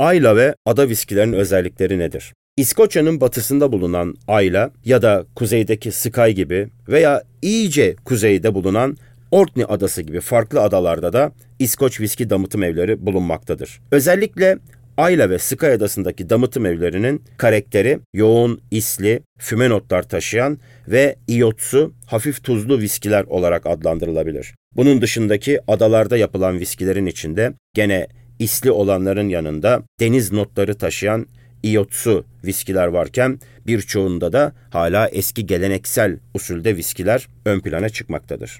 Ayla ve ada viskilerin özellikleri nedir? İskoçya'nın batısında bulunan Ayla ya da kuzeydeki Skye gibi veya iyice kuzeyde bulunan Orkney adası gibi farklı adalarda da İskoç viski damıtım evleri bulunmaktadır. Özellikle Ayla ve Skye adasındaki damıtım evlerinin karakteri yoğun, isli, füme notlar taşıyan ve iyotsu, hafif tuzlu viskiler olarak adlandırılabilir. Bunun dışındaki adalarda yapılan viskilerin içinde gene isli olanların yanında deniz notları taşıyan iyotsu viskiler varken birçoğunda da hala eski geleneksel usulde viskiler ön plana çıkmaktadır.